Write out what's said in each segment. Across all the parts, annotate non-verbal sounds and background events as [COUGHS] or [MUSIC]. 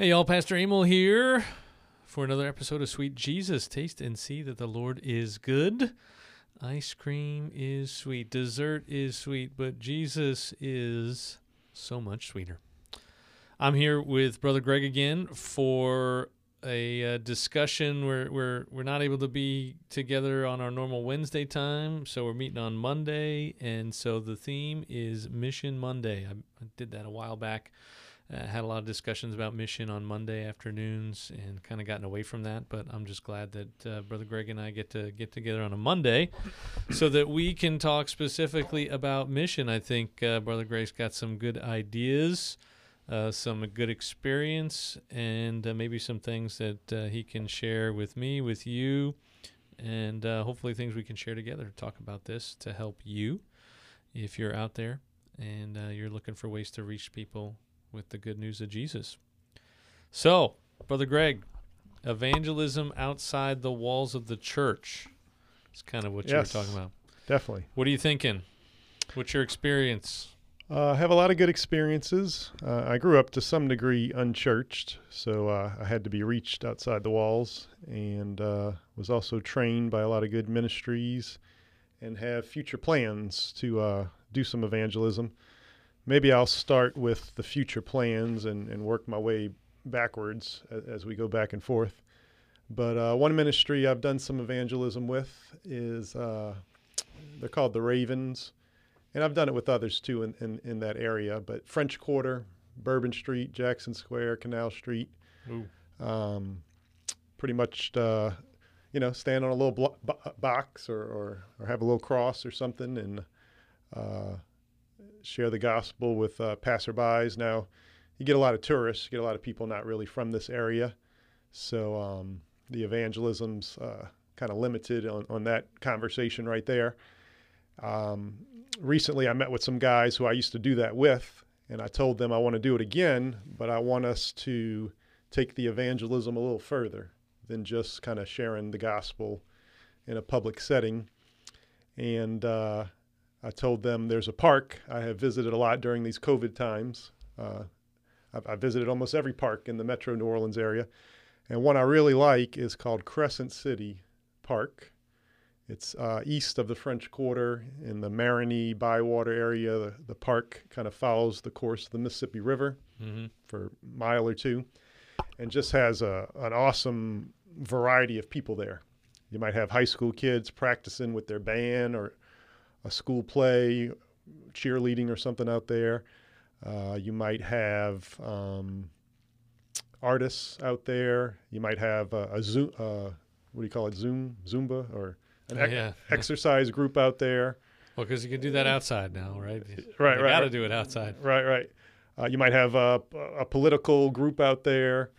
Hey, y'all, Pastor Emil here for another episode of Sweet Jesus. Taste and see that the Lord is good. Ice cream is sweet, dessert is sweet, but Jesus is so much sweeter. I'm here with Brother Greg again for a uh, discussion. We're, we're, we're not able to be together on our normal Wednesday time, so we're meeting on Monday. And so the theme is Mission Monday. I, I did that a while back. Uh, had a lot of discussions about mission on Monday afternoons and kind of gotten away from that. But I'm just glad that uh, Brother Greg and I get to get together on a Monday so that we can talk specifically about mission. I think uh, Brother Greg's got some good ideas, uh, some good experience, and uh, maybe some things that uh, he can share with me, with you, and hopefully things we can share together to talk about this to help you if you're out there and you're looking for ways to reach people with the good news of Jesus. So, Brother Greg, evangelism outside the walls of the church is kind of what yes, you were talking about. Definitely. What are you thinking? What's your experience? Uh, I have a lot of good experiences. Uh, I grew up to some degree unchurched, so uh, I had to be reached outside the walls, and uh, was also trained by a lot of good ministries, and have future plans to uh, do some evangelism maybe I'll start with the future plans and, and work my way backwards as, we go back and forth. But uh, one ministry I've done some evangelism with is uh, they're called the Ravens, and I've done it with others too in, in, in, that area. But French Quarter, Bourbon Street, Jackson Square, Canal Street, um, pretty much, uh, you know, stand on a little blo- box or, or, or, have a little cross or something and uh, share the gospel with uh, passerbys. Now, you get a lot of tourists, you get a lot of people not really from this area. So um, the evangelism's uh, kind of limited on, on that conversation right there. Um, recently, I met with some guys who I used to do that with, and I told them I want to do it again, but I want us to take the evangelism a little further than just kind of sharing the gospel in a public setting. And uh, I told them there's a park I have visited a lot during these COVID times. Uh, I've, I've, visited almost every park in the metro New Orleans area. And one I really like is called Crescent City Park. It's uh, east of the French Quarter in the Marigny Bywater area. The, the park kind of follows the course of the Mississippi River mm-hmm. for a mile or two and just has a, an awesome variety of people there. You might have high school kids practicing with their band or a school play, cheerleading or something out there. Uh, you might have um, artists out there. You might have a, a Zoom, uh, what do you call it, Zoom, Zumba, or an ec- yeah. [LAUGHS] exercise group out there. Well, because you can do that outside now, right? [LAUGHS] Right, you right. Got to right. do it outside. Right, right. Uh, you might have a, a, political group out there.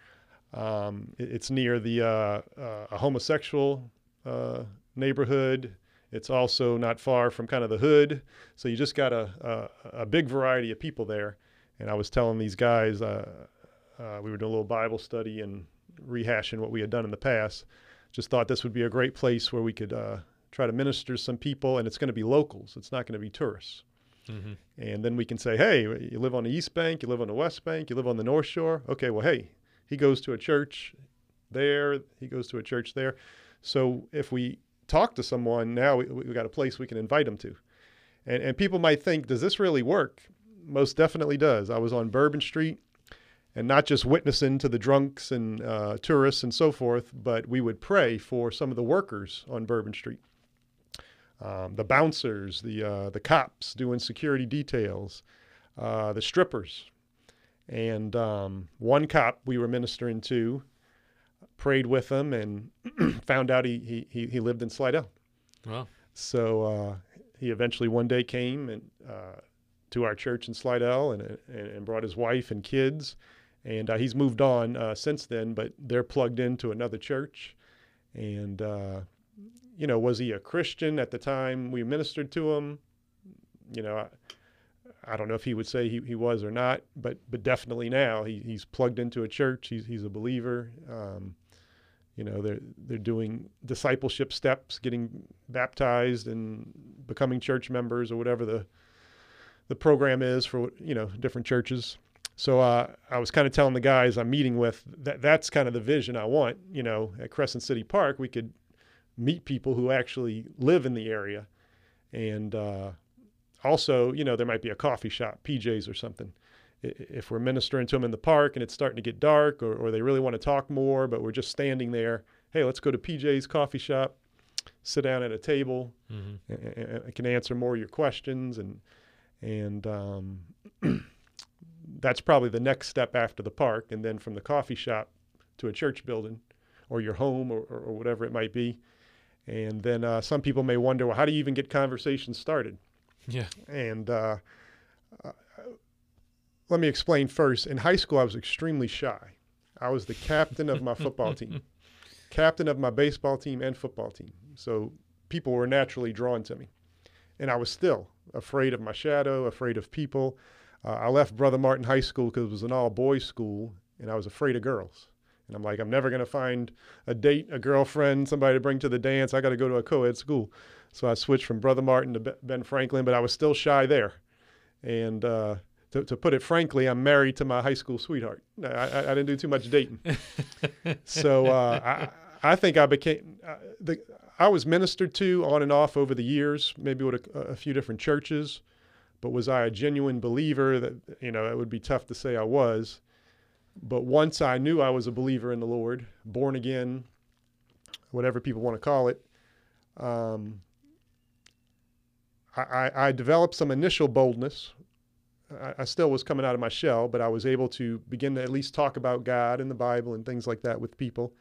Um, it, it's near the uh, uh, a homosexual uh, neighborhood. It's also not far from kind of the hood. So you just got a, a, a big variety of people there. And I was telling these guys, uh, uh, we were doing a little Bible study and rehashing what we had done in the past. Just thought this would be a great place where we could uh, try to minister to some people, and it's going to be locals. It's not going to be tourists. Mm-hmm. And then we can say, hey, you live on the East Bank, you live on the West Bank, you live on the North Shore. Okay, well, hey, he goes to a church there, he goes to a church there. So if we talk to someone, now we, we got a place we can invite them to. And, and people might think, does this really work? Most definitely does. I was on Bourbon Street and not just witnessing to the drunks and uh, tourists and so forth, but we would pray for some of the workers on Bourbon Street. Um, the bouncers, the uh, the cops doing security details, uh, the strippers, and um, one cop we were ministering to prayed with him and [CLEARS THROAT] found out he, he, he lived in Slidell. Wow. So uh, he eventually one day came and uh, to our church in Slidell and, and, and brought his wife and kids. And uh, he's moved on uh, since then, but they're plugged into another church. And, uh, you know, was he a Christian at the time we ministered to him? You know, I, I don't know if he would say he, he was or not, but but definitely now he, he's plugged into a church. He's, he's a believer. Um, you know they're they're doing discipleship steps getting baptized and becoming church members or whatever the the program is for you know different churches So uh, I was kind of telling the guys I'm meeting with that that's kind of the vision I want. You know, at Crescent City Park, we could meet people who actually live in the area, and uh, also, you know, there might be a coffee shop, PJ's or something. If we're ministering to them in the park and it's starting to get dark, or, or they really want to talk more, but we're just standing there, hey, let's go to PJ's coffee shop, sit down at a table, mm-hmm. and, I can answer more of your questions, and and um, [CLEARS THROAT] that's probably the next step after the park, and then from the coffee shop to a church building, or your home, or, or whatever it might be. And then uh, some people may wonder, well, how do you even get conversations started? Yeah. And uh, uh, let me explain first. In high school, I was extremely shy. I was the captain of my football team, [LAUGHS] captain of my baseball team and football team. So people were naturally drawn to me. And I was still afraid of my shadow, afraid of people. Uh, I left Brother Martin High School because it was an all boys school, and I was afraid of girls. And I'm like, I'm never going to find a date, a girlfriend, somebody to bring to the dance. I got to go to a co ed school. So I switched from Brother Martin to Ben Franklin, but I was still shy there. And uh, to, to, put it frankly, I'm married to my high school sweetheart. I, I, I didn't do too much dating. [LAUGHS] so uh, I, I, think I became, uh, the, I was ministered to on and off over the years, maybe with a, a few different churches. But was I a genuine believer? That you know, it would be tough to say I was. But once I knew I was a believer in the Lord, born again, whatever people want to call it, um, I, I, developed some initial boldness. I, I, still was coming out of my shell, but I was able to begin to at least talk about God and the Bible and things like that with people.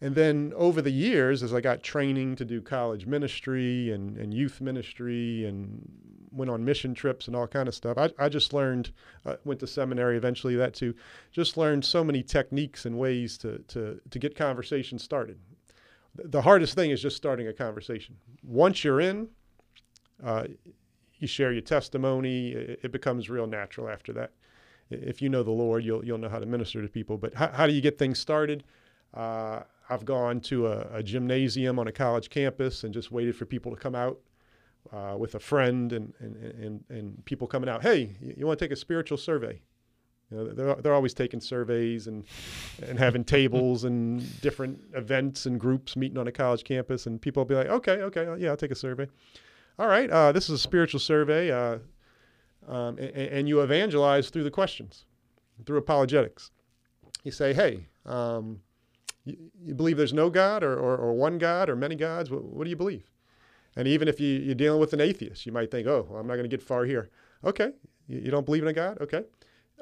And then over the years, as I got training to do college ministry and, and youth ministry and went on mission trips and all kind of stuff, I, I just learned, uh, went to seminary eventually, that too, just learned so many techniques and ways to, to, to get conversations started. The hardest thing is just starting a conversation. Once you're in, uh, you share your testimony, it, becomes real natural after that. If you know the Lord, you'll, you'll know how to minister to people. But how, how do you get things started? Uh, I've gone to a, a, gymnasium on a college campus and just waited for people to come out uh, with a friend and, and, and, and people coming out. Hey, you, you want to take a spiritual survey? You know, they're, they're always taking surveys and, and having tables and different events and groups meeting on a college campus. And people will be like, okay, okay, yeah, I'll take a survey. All right, uh, this is a spiritual survey. Uh, um, and, and, you evangelize through the questions, through apologetics. You say, hey, um, you, you believe there's no God or, or, or, one God or many gods? What, what do you believe? And even if you, you're dealing with an atheist, you might think, oh, well, I'm not going to get far here. Okay, you, you, don't believe in a God? Okay.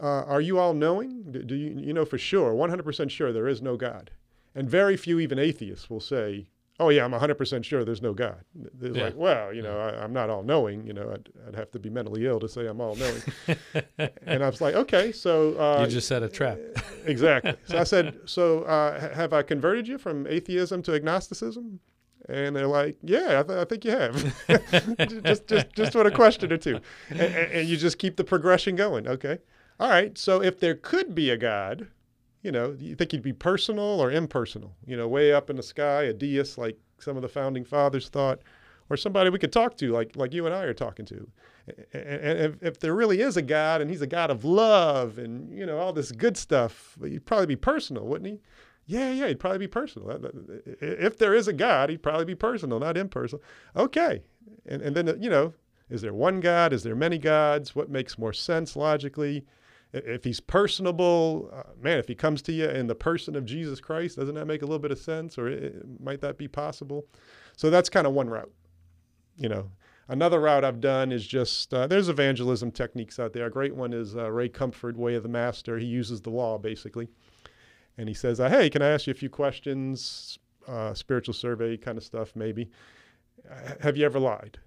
Uh, are you all knowing? Do, do, you, you know for sure, 100% sure there is no God? And very few, even atheists, will say, oh, yeah, I'm 100% sure there's no God. It's yeah. like, well, you know, I, am not all knowing. You know, I'd, I'd, have to be mentally ill to say I'm all knowing. [LAUGHS] and I was like, okay, so. Uh, you just set a trap. [LAUGHS] exactly. So I said, so uh, have I converted you from atheism to agnosticism? And they're like, "Yeah, I, th- I think you have." [LAUGHS] just, just, just with a question or two, and, and you just keep the progression going. Okay, all right. So if there could be a God, you know, you think he'd be personal or impersonal? You know, way up in the sky, a deist like some of the founding fathers thought, or somebody we could talk to, like like you and I are talking to. And if, if there really is a God and he's a God of love and you know all this good stuff, he'd probably be personal, wouldn't he? Yeah, yeah, he'd probably be personal. If there is a God, he'd probably be personal, not impersonal. Okay. And, and then, you know, is there one God? Is there many gods? What makes more sense logically? If he's personable, uh, man, if he comes to you in the person of Jesus Christ, doesn't that make a little bit of sense? Or it, might that be possible? So that's kind of one route. You know, another route I've done is just uh, there's evangelism techniques out there. A great one is uh, Ray Comfort, Way of the Master. He uses the law basically and he says, uh, "Hey, can I ask you a few questions? Uh, spiritual survey kind of stuff, maybe. have you ever lied?"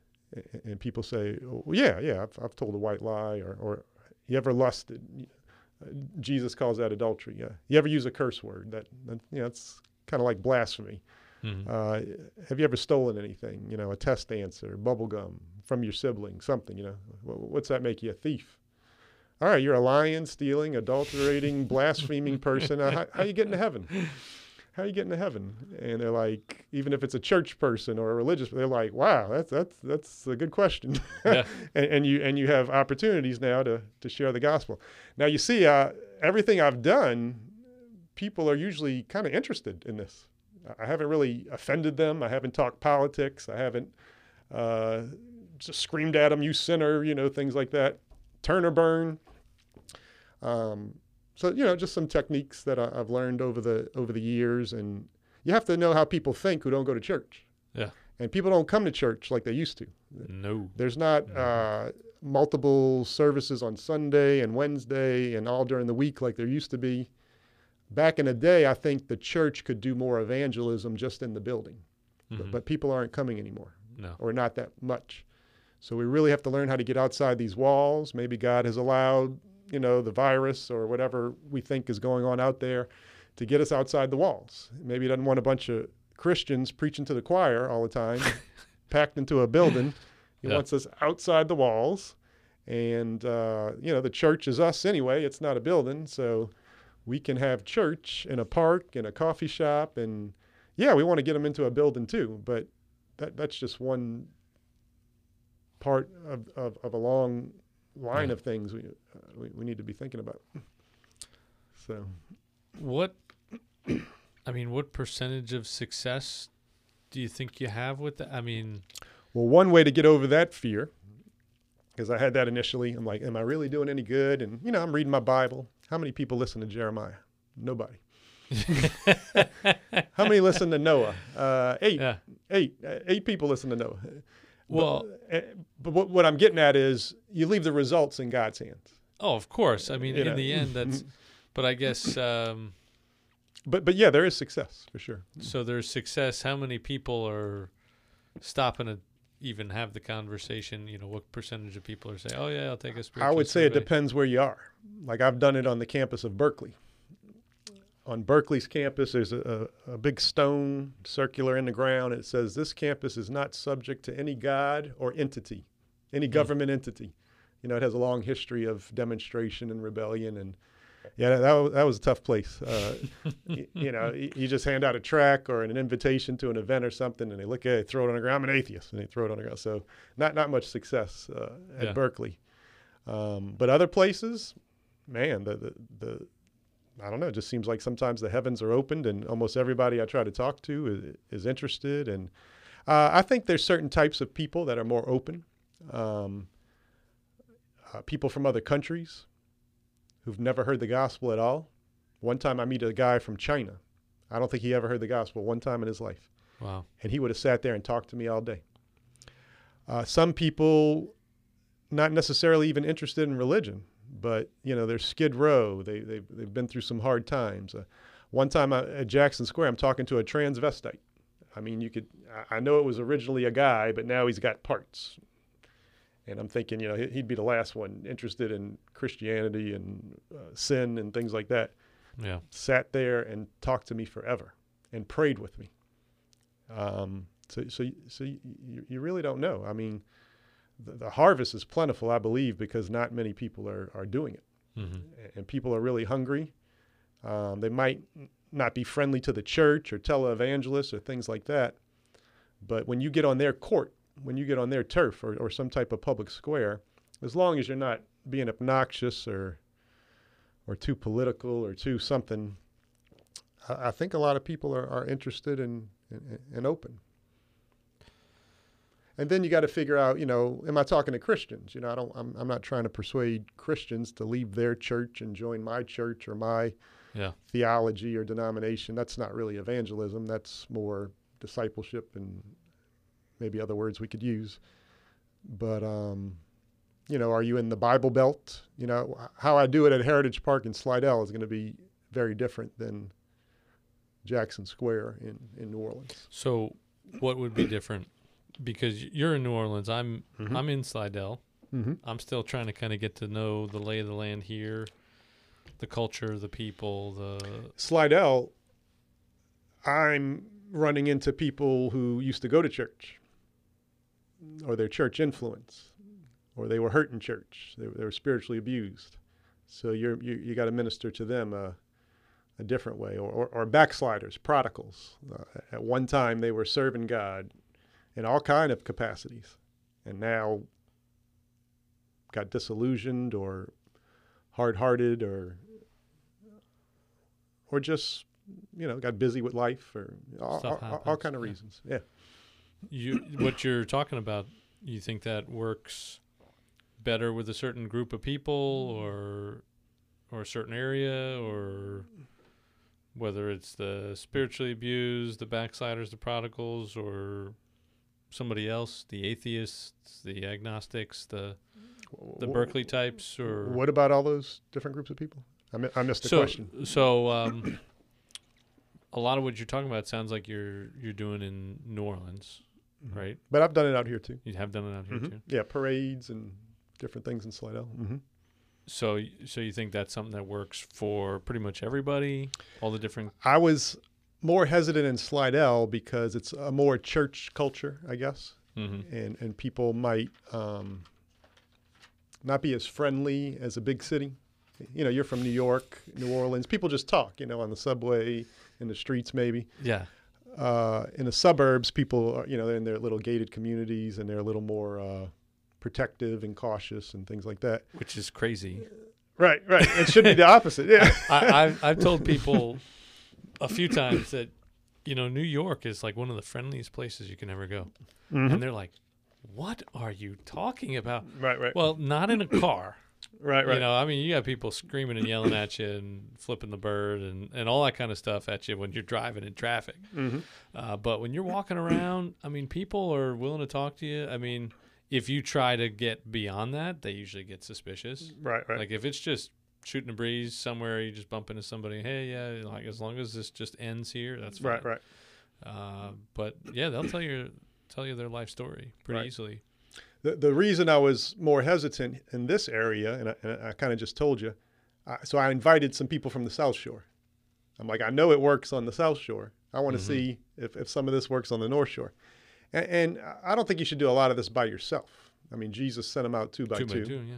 And people say, well, "Yeah, yeah, I've, I've, told a white lie," or, or "You ever lusted?" Jesus calls that adultery. Yeah. You ever use a curse word? That, that you know, it's kind of like blasphemy. Mm-hmm. Uh, have you ever stolen anything? You know, a test answer, bubble gum from your sibling, something. You know, what's that make you a thief? all right, you're a lying, stealing, adulterating, [LAUGHS] blaspheming person. Uh, how, how are you getting to heaven? How are you getting to heaven? And they're like, even if it's a church person or a religious, they're like, wow, that's that's that's a good question. [LAUGHS] Yeah. and, and you and you have opportunities now to to share the gospel. Now you see, uh, everything I've done, people are usually kind of interested in this. I haven't really offended them. I haven't talked politics. I haven't uh, just screamed at them, "You sinner," you know, things like that. Turn or burn. Um, so you know, just some techniques that I, I've learned over the over the years, and you have to know how people think who don't go to church. Yeah. And people don't come to church like they used to. No. There's not Mhm. uh, multiple services on Sunday and Wednesday and all during the week like there used to be. Back in the day, I think the church could do more evangelism just in the building, but, Mhm. but people aren't coming anymore no. or not that much. So we really have to learn how to get outside these walls. Maybe God has allowed, you know, the virus or whatever we think is going on out there to get us outside the walls. Maybe he doesn't want a bunch of Christians preaching to the choir all the time, [LAUGHS] packed into a building. He Yeah. wants us outside the walls. And, uh, you know, the church is us anyway. It's not a building. So we can have church in a park, in a coffee shop. And yeah, we want to get them into a building too. But that, that's just one part of, of, of a long line Yeah. of things we, uh, we, we need to be thinking about. So, What I mean, what percentage of success do you think you have with that? I mean, well, one way to get over that fear, because I had that initially, I'm like, am I really doing any good? And, you know, I'm reading my Bible. How many people listen to Jeremiah? Nobody. [LAUGHS] How many listen to Noah? Uh, eight. yeah. Eight. Uh, eight people listen to Noah. Well, but, uh, but what, what I'm getting at is you leave the results in God's hands. oh, of course. I mean, You in know. the end, [LAUGHS] that's. But I guess um, But but yeah, there is success for sure. so. There's success. How many people are stopping to even have the conversation? You know, what percentage of people are saying, "Oh yeah, I'll take a spiritual I would say it depends where you are. Like I've done it on the campus of Berkeley. On Berkeley's campus, there's a, a, a big stone circular in the ground. It says this campus is not subject to any god or entity, any government entity. You know, it has a long history of demonstration and rebellion, and yeah, that was, that was a tough place. Uh, [LAUGHS] y- you know, y- you just hand out a track or an invitation to an event or something, and they look at it, throw it on the ground. I'm an atheist, and they throw it on the ground. So not not much success uh, at Yeah. Berkeley. Um, but other places, man, the, the the I don't know. It just seems like sometimes the heavens are opened, and almost everybody I try to talk to is, is interested. And uh, I think there's certain types of people that are more open. Um, uh, people from other countries who've never heard the gospel at all. One time I meet a guy from China. I don't think he ever heard the gospel one time in his life Wow. and he would have sat there and talked to me all day. Uh, some people, not necessarily even interested in religion, but you know they're Skid Row. They they've, they've been through some hard times. Uh, one time I, at Jackson Square, I'm talking to a transvestite. I mean, you could. I- I know it was originally a guy, but now he's got parts. And I'm thinking, you know, he- he'd be the last one interested in Christianity and uh, sin and things like that Yeah. sat there and talked to me forever and prayed with me. Um, so, so, so you, you really don't know. I mean, the, the harvest is plentiful, I believe, because not many people are, are doing it. hmm And people are really hungry. Um, they might not be friendly to the church or televangelists or things like that. But when you get on their court, when you get on their turf or, or some type of public square, as long as you're not being obnoxious or or too political or too something, I, I think a lot of people are, are interested and, and, and open. And then you got to figure out, you know, am I talking to Christians? You know, I don't. I'm, I'm not trying to persuade Christians to leave their church and join my church or my Yeah. theology or denomination. That's not really evangelism. That's more discipleship and maybe other words we could use. But um, you know, are you in the Bible Belt? You know, how I do it at Heritage Park in Slidell is going to be very different than Jackson Square in in New Orleans. So, what would be different? Because you're in New Orleans, I'm Mhm. I'm in Slidell. Mm-hmm. I'm still trying to kind of get to know the lay of the land here, the culture, the people, the Slidell, I'm running into people who used to go to church or their church influence or they were hurt in church. They, were- they were spiritually abused. So you're, you, you got to minister to them. Uh, a different way, or, or, or backsliders, prodigals. Uh, at one time, they were serving God in all kind of capacities, and now got disillusioned or hard-hearted or or just you know got busy with life or all, all, all kind of yeah. reasons. Yeah. You what you're talking about? You think that works better with a certain group of people, or or a certain area, or whether it's the spiritually abused, the backsliders, the prodigals, or somebody else, the atheists, the agnostics, the the Berkeley types, or What about all those different groups of people? I, mi- I missed the so question. so um, a lot of what you're talking about sounds like you're you're doing in New Orleans, Mhm. right? But I've done it out here too. You have done it out here Mhm. too. Yeah, parades and different things in Slidell. hmm So, so you think that's something that works for pretty much everybody? All the different. I was more hesitant in Slidell because it's a more church culture, I guess, Mm-hmm. and and people might um, not be as friendly as a big city. You know, you're from New York, New Orleans. People just talk, you know, on the subway, in the streets, maybe. Yeah. Uh, in the suburbs, people, are, you know, they're in their little gated communities and they're a little more uh, protective and cautious and things like that. Which is crazy. Right, right. It should be the opposite. Yeah. [LAUGHS] I, I've I've told people [LAUGHS] a few times that you know New York is like one of the friendliest places you can ever go, Mhm. and they're like, "What are you talking about?" Right, right. Well, not in a car. [CLEARS THROAT] right, right. You know, I mean, you got people screaming and yelling at you and flipping the bird and, and all that kind of stuff at you when you're driving in traffic. hmm Uh, but when you're walking around, I mean, people are willing to talk to you. I mean, if you try to get beyond that, they usually get suspicious. Right, right. Like if it's just shooting a breeze somewhere, you just bump into somebody. Hey, yeah, like as long as this just ends here, that's fine. right, right. Uh, but yeah, they'll tell you tell you their life story pretty Right. easily. The, the reason I was more hesitant in this area, and I, and I kind of just told you, I, so I invited some people from the South Shore. I'm like, I know it works on the South Shore. I want to Mhm. see if, if some of this works on the North Shore. And, and I don't think you should do a lot of this by yourself. I mean, Jesus sent them out two by two two. by two, yeah.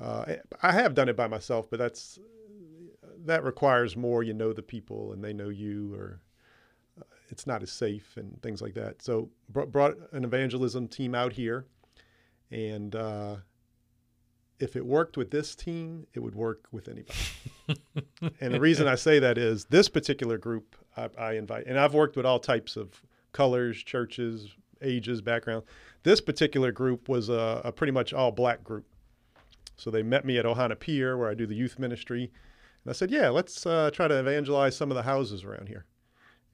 Uh, I have done it by myself, but that's that requires more. You know the people, and they know you, or uh, it's not as safe and things like that. So br- brought an evangelism team out here, and uh, if it worked with this team, it would work with anybody. [LAUGHS] and the reason I say that is this particular group I, I invite, and I've worked with all types of colors, churches, ages, background. This particular group was a, a pretty much all black group. So they met me at Ohana Pier, where I do the youth ministry. And I said, Yeah, let's uh, try to evangelize some of the houses around here.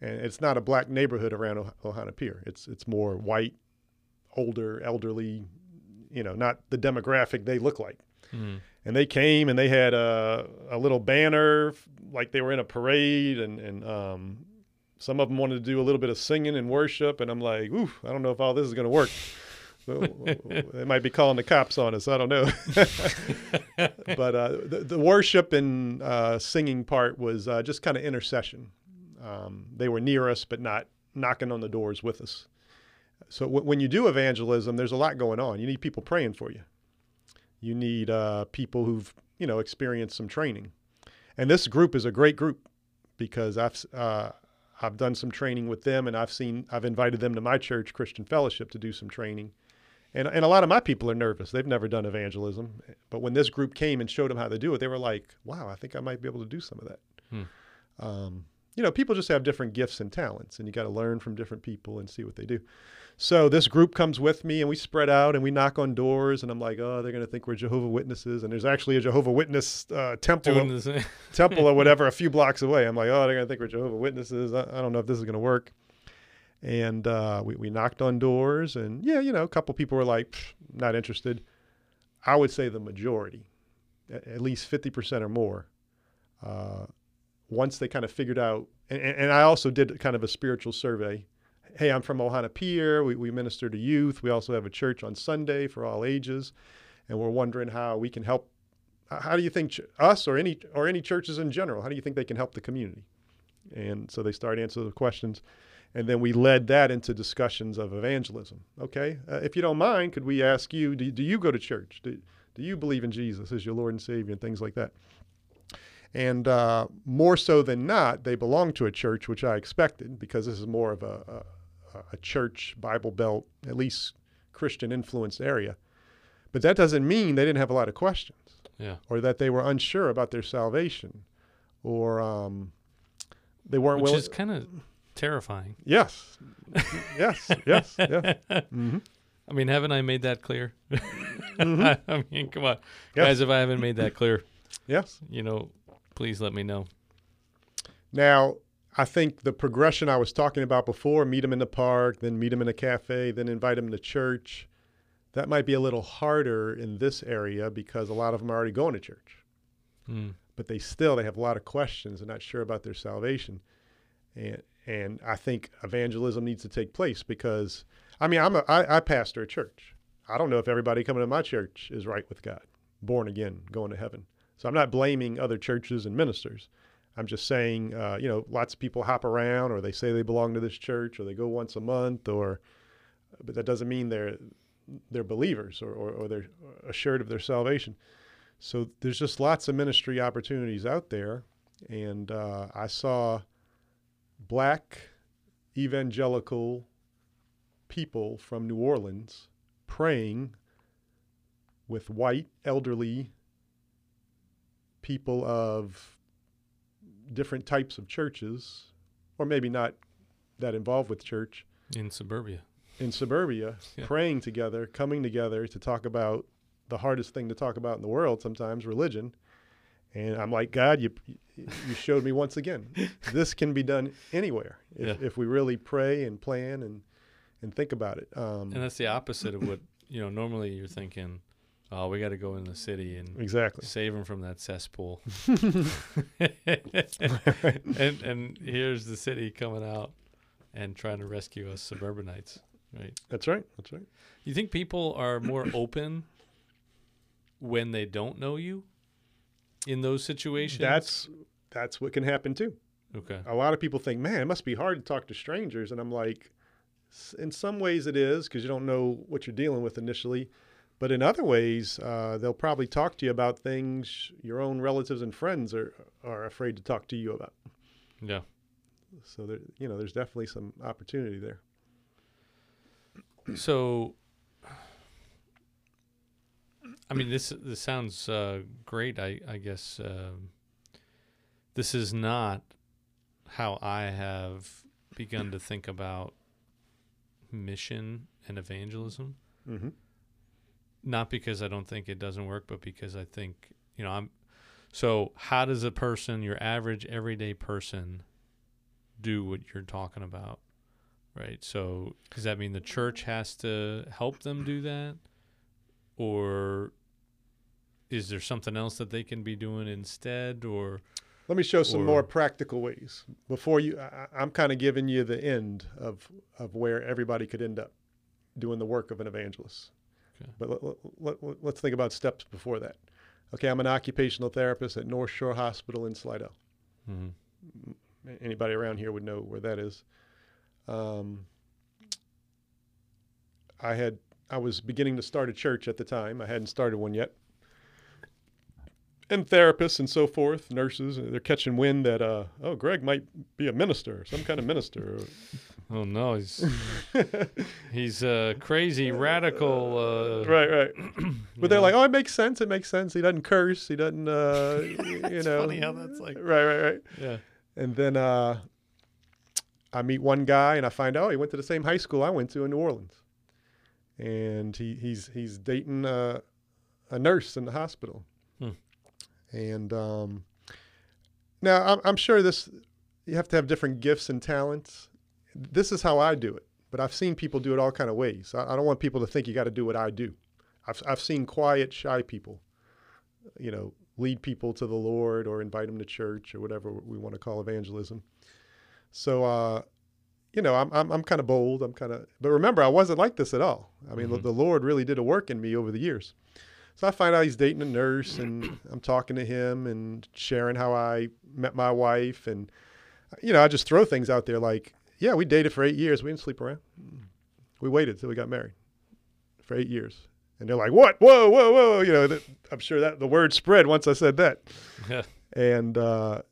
And it's not a black neighborhood around oh- Ohana Pier, it's, it's more white, older, elderly, you know, not the demographic they look like. Mhm. And they came and they had a, a little banner, like they were in a parade, and, and um, some of them wanted to do a little bit of singing and worship. And I'm like, Ooh, I don't know if all this is going to work. They might be calling the cops on us. I don't know. [LAUGHS] but uh, the, the worship and uh, singing part was uh, just kind of intercession. Um, they were near us, but not knocking on the doors with us. So w- when you do evangelism, there's a lot going on. You need people praying for you. You need uh, people who've you know experienced some training, and this group is a great group because I've uh, I've done some training with them, and I've seen I've invited them to my church, Christian Fellowship, to do some training. And, and a lot of my people are nervous. They've never done evangelism. But when this group came and showed them how to do it, they were like, wow, I think I might be able to do some of that. Hmm. Um, you know, people just have different gifts and talents, and you got to learn from different people and see what they do. So this group comes with me, and we spread out and we knock on doors, and I'm like, oh, they're going to think we're Jehovah Witnesses, and there's actually a Jehovah Witness uh, temple, Doing the same. temple or [LAUGHS] whatever a few blocks away. I'm like, oh, they're going to think we're Jehovah Witnesses. I, I don't know if this is going to work. And uh, we, we knocked on doors, and yeah, you know, a couple people were like, not interested. I would say the majority, at least 50% or more, uh, once they kind of figured out, and, and I also did kind of a spiritual survey. Hey, I'm from Ohana Pier. We, we minister to youth. We also have a church on Sunday for all ages. And we're wondering how we can help. How do you think ch- us or any or any churches in general? How do you think they can help the community? And so they started answering the questions, and then we led that into discussions of evangelism. Okay, uh, if you don't mind, could we ask you? Do, do you go to church? Do, do you believe in Jesus as your Lord and Savior and things like that? And uh, more so than not, they belong to a church, which I expected because this is more of a, a, a church, Bible Belt, at least Christian influenced area. But that doesn't mean they didn't have a lot of questions Yeah. or that they were unsure about their salvation or um, they weren't Which willing. is kind of terrifying. yes. yes. Yes. [LAUGHS] Yes. hmm I mean, haven't I made that clear? Mhm. [LAUGHS] I mean, come on, Yes. guys. If I haven't made that clear, Yes. you know, please let me know. Now, I think the progression I was talking about before meet them in the park, then meet them in a cafe, then invite them to church that might be a little harder in this area because a lot of them are already going to church. Mm. But they still they have a lot of questions and not sure about their salvation. And and I think evangelism needs to take place because I mean I'm a I, I pastor a church. I don't know if everybody coming to my church is right with God, born again, going to heaven. So I'm not blaming other churches and ministers. I'm just saying, uh, you know, lots of people hop around, or they say they belong to this church, or they go once a month, or, but that doesn't mean they're they're believers or, or, or they're assured of their salvation. So there's just lots of ministry opportunities out there, and uh, I saw black evangelical people from New Orleans praying with white elderly people of different types of churches, or maybe not that involved with church, in suburbia. in suburbia, [LAUGHS] Yeah. praying together, coming together to talk about the hardest thing to talk about in the world sometimes, religion. And I'm like, God, you you showed me once again. This can be done anywhere if, Yeah. if we really pray and plan and and think about it. Um, And that's the opposite of what you know. Normally, you're thinking, "Oh, we got to go in the city and exactly. save them from that cesspool." [LAUGHS] [LAUGHS] and and here's the city coming out and trying to rescue us suburbanites, right? That's right. That's right. You think people are more open when they don't know you in those situations? That's that's what can happen too. okay. a lot of people think, man, it must be hard to talk to strangers. And I'm like, "S- in some ways it is because you don't know what you're dealing with initially. But in other ways, uh, they'll probably talk to you about things your own relatives and friends are, are afraid to talk to you about. Yeah. So, there, you know, there's definitely some opportunity there. So, I mean, this this sounds uh, great. I I guess um, this is not how I have begun to think about mission and evangelism. Mm-hmm. Not because I don't think it doesn't work, but because I think you know I'm. So, how does a person, your average everyday person, do what you're talking about? Right. So does that mean the church has to help them do that? Or is there something else that they can be doing instead? Or Let me show some Or- more practical ways before you. I, I'm kind of giving you the end of of where everybody could end up doing the work of an evangelist. Okay. But let, let, let, let's think about steps before that. Okay, I'm an occupational therapist at North Shore Hospital in Slidell. Mhm. Anybody around here would know where that is. Um, I had I was beginning to start a church at the time. I hadn't started one yet. And therapists and so forth, nurses, they're catching wind that uh, oh, Greg might be a minister, some kind of minister. oh no, he's [LAUGHS] he's a crazy radical. Uh, right, right. [CLEARS THROAT] But they're know? like, oh, it makes sense. It makes sense. He doesn't curse. He doesn't, uh, [LAUGHS] you It's know. funny how that's like- Right, right, right. yeah, And then uh, I meet one guy and I find out he went to the same high school I went to in New Orleans. And he, he's he's dating uh, a nurse in the hospital. Hmm. And um, now I'm, I'm sure this you have to have different gifts and talents. This is how I do it, but I've seen people do it all kind of ways. I, I don't want people to think you got to do what I do. I've I've seen quiet, shy people, you know, lead people to the Lord or invite them to church or whatever we want to call evangelism. So, uh, you know, I'm, I'm, I'm kind of bold. I'm kind of, but remember, I wasn't like this at all. I mean, the, Mhm. the Lord really did a work in me over the years. So I find out he's dating a nurse and [COUGHS] I'm talking to him and sharing how I met my wife. And, you know, I just throw things out there like, yeah, we dated for eight years. We didn't sleep around. We waited till we got married for eight years. And they're like, what? Whoa, whoa, whoa. You know, that, I'm sure that the word spread once I said that. and uh,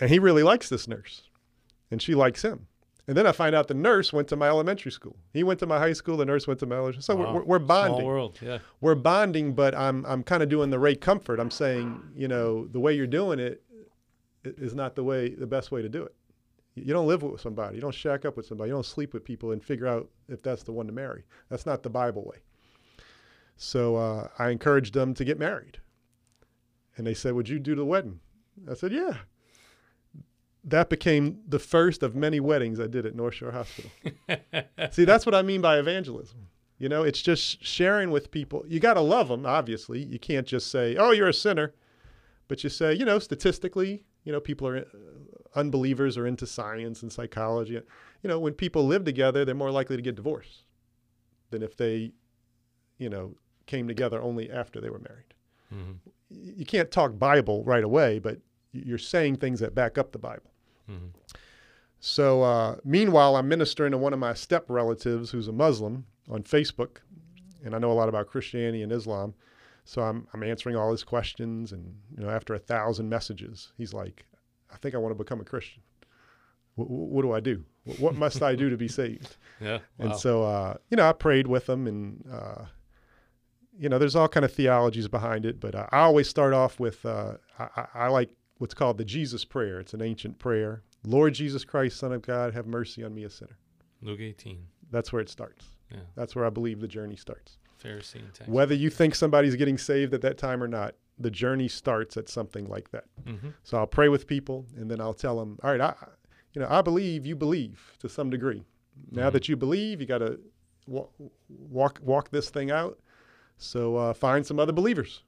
and he really likes this nurse, and she likes him. And then I find out the nurse went to my elementary school. He went to my high school. The nurse went to my elementary. So Wow. we're, we're bonding Small world, yeah. we're bonding, but I'm I'm kind of doing the Ray Comfort. I'm saying, you know, the way you're doing it is not the way the best way to do it. You don't live with somebody. You don't shack up with somebody. You don't sleep with people and figure out if that's the one to marry. That's not the Bible way. So uh, I encouraged them to get married, and they said, "Would you do the wedding?" I said, "Yeah." That became the first of many weddings I did at North Shore Hospital. [LAUGHS] See, that's what I mean by evangelism. You know, it's just sharing with people. You got to love them, obviously. You can't just say, "Oh, you're a sinner," but you say, you know, statistically, you know, people are uh, unbelievers are into science and psychology. You know, when people live together, they're more likely to get divorced than if they, you know, came together only after they were married. Mhm. You can't talk Bible right away, but you're saying things that back up the Bible. Mhm. So, uh, meanwhile, I'm ministering to one of my step relatives who's a Muslim on Facebook, and I know a lot about Christianity and Islam. So I'm I'm answering all his questions, and you know, after a thousand messages, he's like, "I think I want to become a Christian. What, what do I do? What, what must I do to be saved?" [LAUGHS] Yeah. And wow. so, uh, you know, I prayed with him, and uh, you know, there's all kind of theologies behind it, but uh, I always start off with uh, I, I- I like what's called the Jesus prayer. It's an ancient prayer. Lord Jesus Christ, Son of God, have mercy on me, a sinner. Luke 18. That's where it starts. Yeah. That's where I believe the journey starts. Pharisee. Whether you think somebody's getting saved at that time or not, the journey starts at something like that. Mm-hmm. So I'll pray with people, and then I'll tell them, all right, I, you know, I believe you believe to some degree. Now Mhm. that you believe, you got to walk, walk walk this thing out. So uh, find some other believers.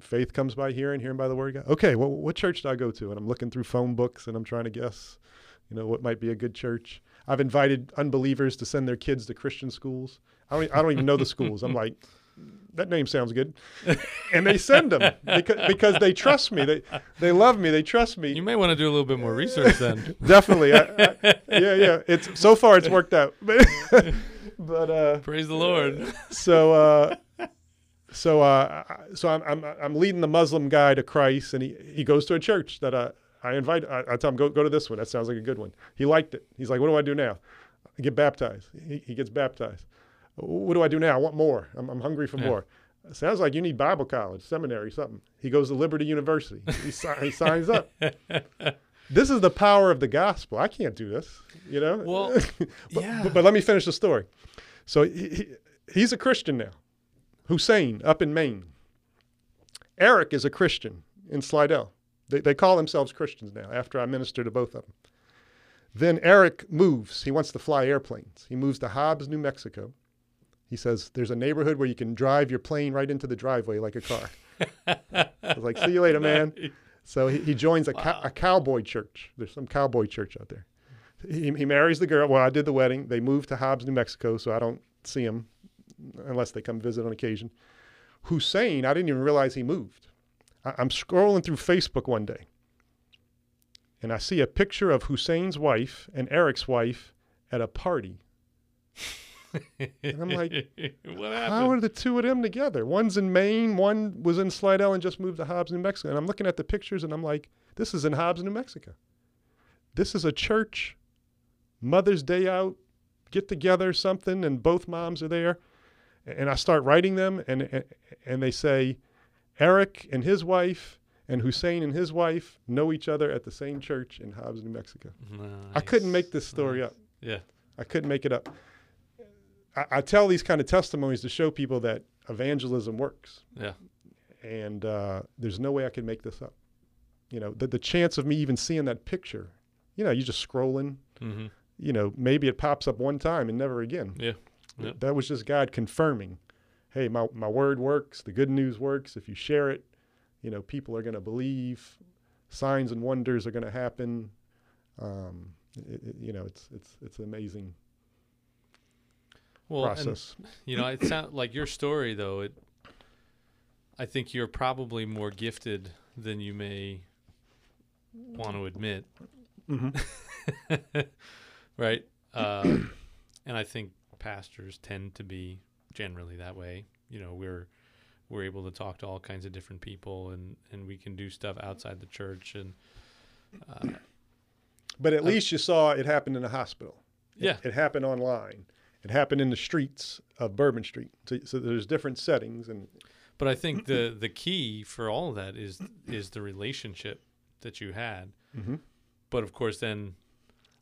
Faith comes by hearing, hearing by the word of God. Okay, well, what church do I go to? And I'm looking through phone books, and I'm trying to guess, you know, what might be a good church. I've invited unbelievers to send their kids to Christian schools. I don't, I don't even know the schools. I'm like, that name sounds good, and they send them because because they trust me. They they love me. They trust me. You may want to do a little bit more research then. [LAUGHS] Definitely. I, I, yeah, yeah. It's so far it's worked out. But, [LAUGHS] but uh, Praise the Lord. so uh, so uh, so I'm, I'm I'm leading the Muslim guy to Christ, and he he goes to a church that I I invite. I, I tell him go go to this one. That sounds like a good one. He liked it. He's like, what do I do now? I get baptized. He, he gets baptized. What do I do now? I want more. I'm, I'm hungry for Yeah. more. Sounds like you need Bible college, seminary, something. He goes to Liberty University. He, si- he signs up. [LAUGHS] This is the power of the gospel. I can't do this, you know. Well, [LAUGHS] but, yeah. but, but let me finish the story. So he, he, he's a Christian now. Hussein up in Maine. Eric is a Christian in Slidell. They, they call themselves Christians now after I minister to both of them. Then Eric moves. He wants to fly airplanes. He moves to Hobbs, New Mexico. He says there's a neighborhood where you can drive your plane right into the driveway like a car. [LAUGHS] I was like, see you later, man. So he, he joins a, Wow. a cowboy church. There's some cowboy church out there. He, he marries the girl. Well, I did the wedding. They moved to Hobbs, New Mexico, so I don't see him unless they come visit on occasion. Hussein, I didn't even realize he moved. I, I'm scrolling through Facebook one day, and I see a picture of Hussein's wife and Eric's wife at a party. And I'm like, [LAUGHS] what How are the two of them together? One's in Maine, one was in Slidell and just moved to Hobbs, New Mexico. And I'm looking at the pictures and I'm like, this is in Hobbs, New Mexico. This is a church, Mother's Day out, get together, something, and both moms are there. And I start writing them, and, and, they say, Eric and his wife and Hussein and his wife know each other at the same church in Hobbs, New Mexico. I couldn't make this story Nice. up. Yeah. I couldn't make it up. I, I tell these kind of testimonies to show people that evangelism works, Yeah. and uh, there's no way I could make this up. You know, the, the chance of me even seeing that picture, you know, you're just scrolling, Mm-hmm. you know, maybe it pops up one time and never again. Yeah. Yep. That was just God confirming, hey, my, my word works, the good news works. If you share it, you know, people are going to believe, signs and wonders are going to happen. Um, it, it- you know, it's it's it's amazing Well, and, process. you know, it sounds like your story though. It, I think you're probably more gifted than you may want to admit, hmm [LAUGHS] right? Uh, and I think pastors tend to be generally that way. You know, we're we're able to talk to all kinds of different people and and we can do stuff outside the church and uh, But at Uh, least you saw it happen in a hospital. It- Yeah. It, happened online. It happened in the streets of Bourbon Street. So, so there's different settings and but I think the the key for all of that is is the relationship that you had. Mhm. But of course, then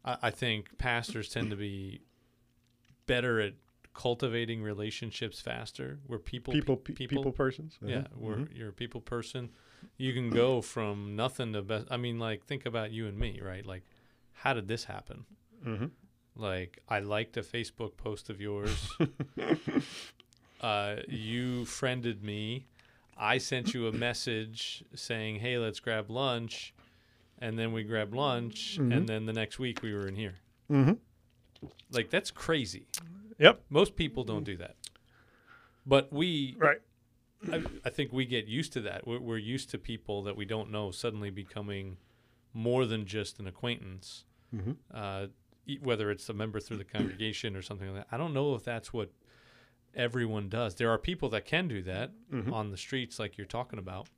I, I think pastors tend to be better at cultivating relationships faster, where people people, pe- pe- people, persons. yeah, Mhm. where Mhm. you're a people person, you can go from nothing to best. I mean, like think about you and me, right? Like, how did this happen? Mhm. Like, I liked a Facebook post of yours. [LAUGHS] uh, you friended me. I sent you a message saying, "Hey, let's grab lunch," and then we grabbed lunch, and then the next week we were in here. Like that's crazy. Yep. Most people don't do that, but we Right. I, I think we get used to that. We're, we're used to people that we don't know suddenly becoming more than just an acquaintance, Mhm. uh, whether it's a member through the congregation or something like that. I don't know if that's what everyone does. There are people that can do that Mhm. on the streets, like you're talking about.